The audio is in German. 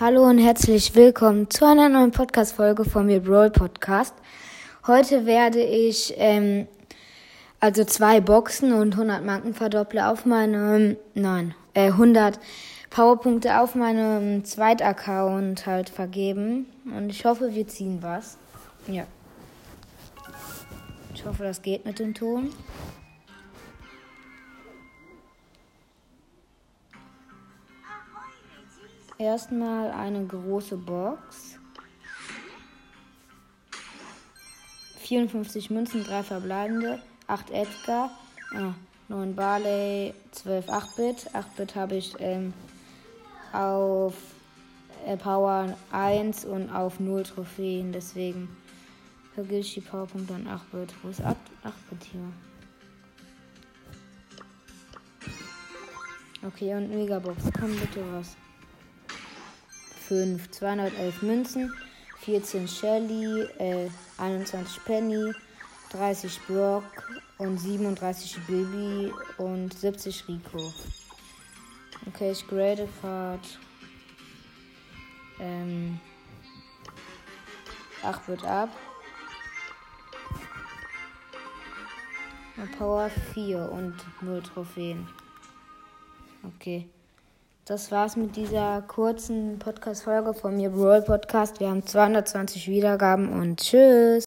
Hallo und herzlich willkommen zu einer neuen Podcast-Folge von mir Brawl Podcast. Heute werde ich ähm, also zwei Boxen und 100 Marken verdopple auf meinem, nein, äh, 100 Powerpunkte auf meinem Zweitaccount halt vergeben. Und ich hoffe, wir ziehen was. Ja. Ich hoffe, das geht mit dem Ton. Erstmal eine große Box. 54 Münzen, 3 verbleibende, 8 Edgar, ah, 9 Barley, 12 8-Bit. 8-Bit habe ich ähm, auf äh, Power 1 und auf 0 Trophäen, deswegen vergiss ich die Powerpunkte an 8-Bit. Wo ist 8-Bit hier? Okay, und Megabox, komm bitte was. 5, 211 Münzen, 14 Shelly, äh, 21 Penny, 30 Brock und 37 Baby und 70 Rico. Okay, ich grade gerade. Ähm, 8 wird ab. Power 4 und 0 Trophäen. Okay. Das war's mit dieser kurzen Podcast-Folge von mir, Brawl Podcast. Wir haben 220 Wiedergaben und tschüss.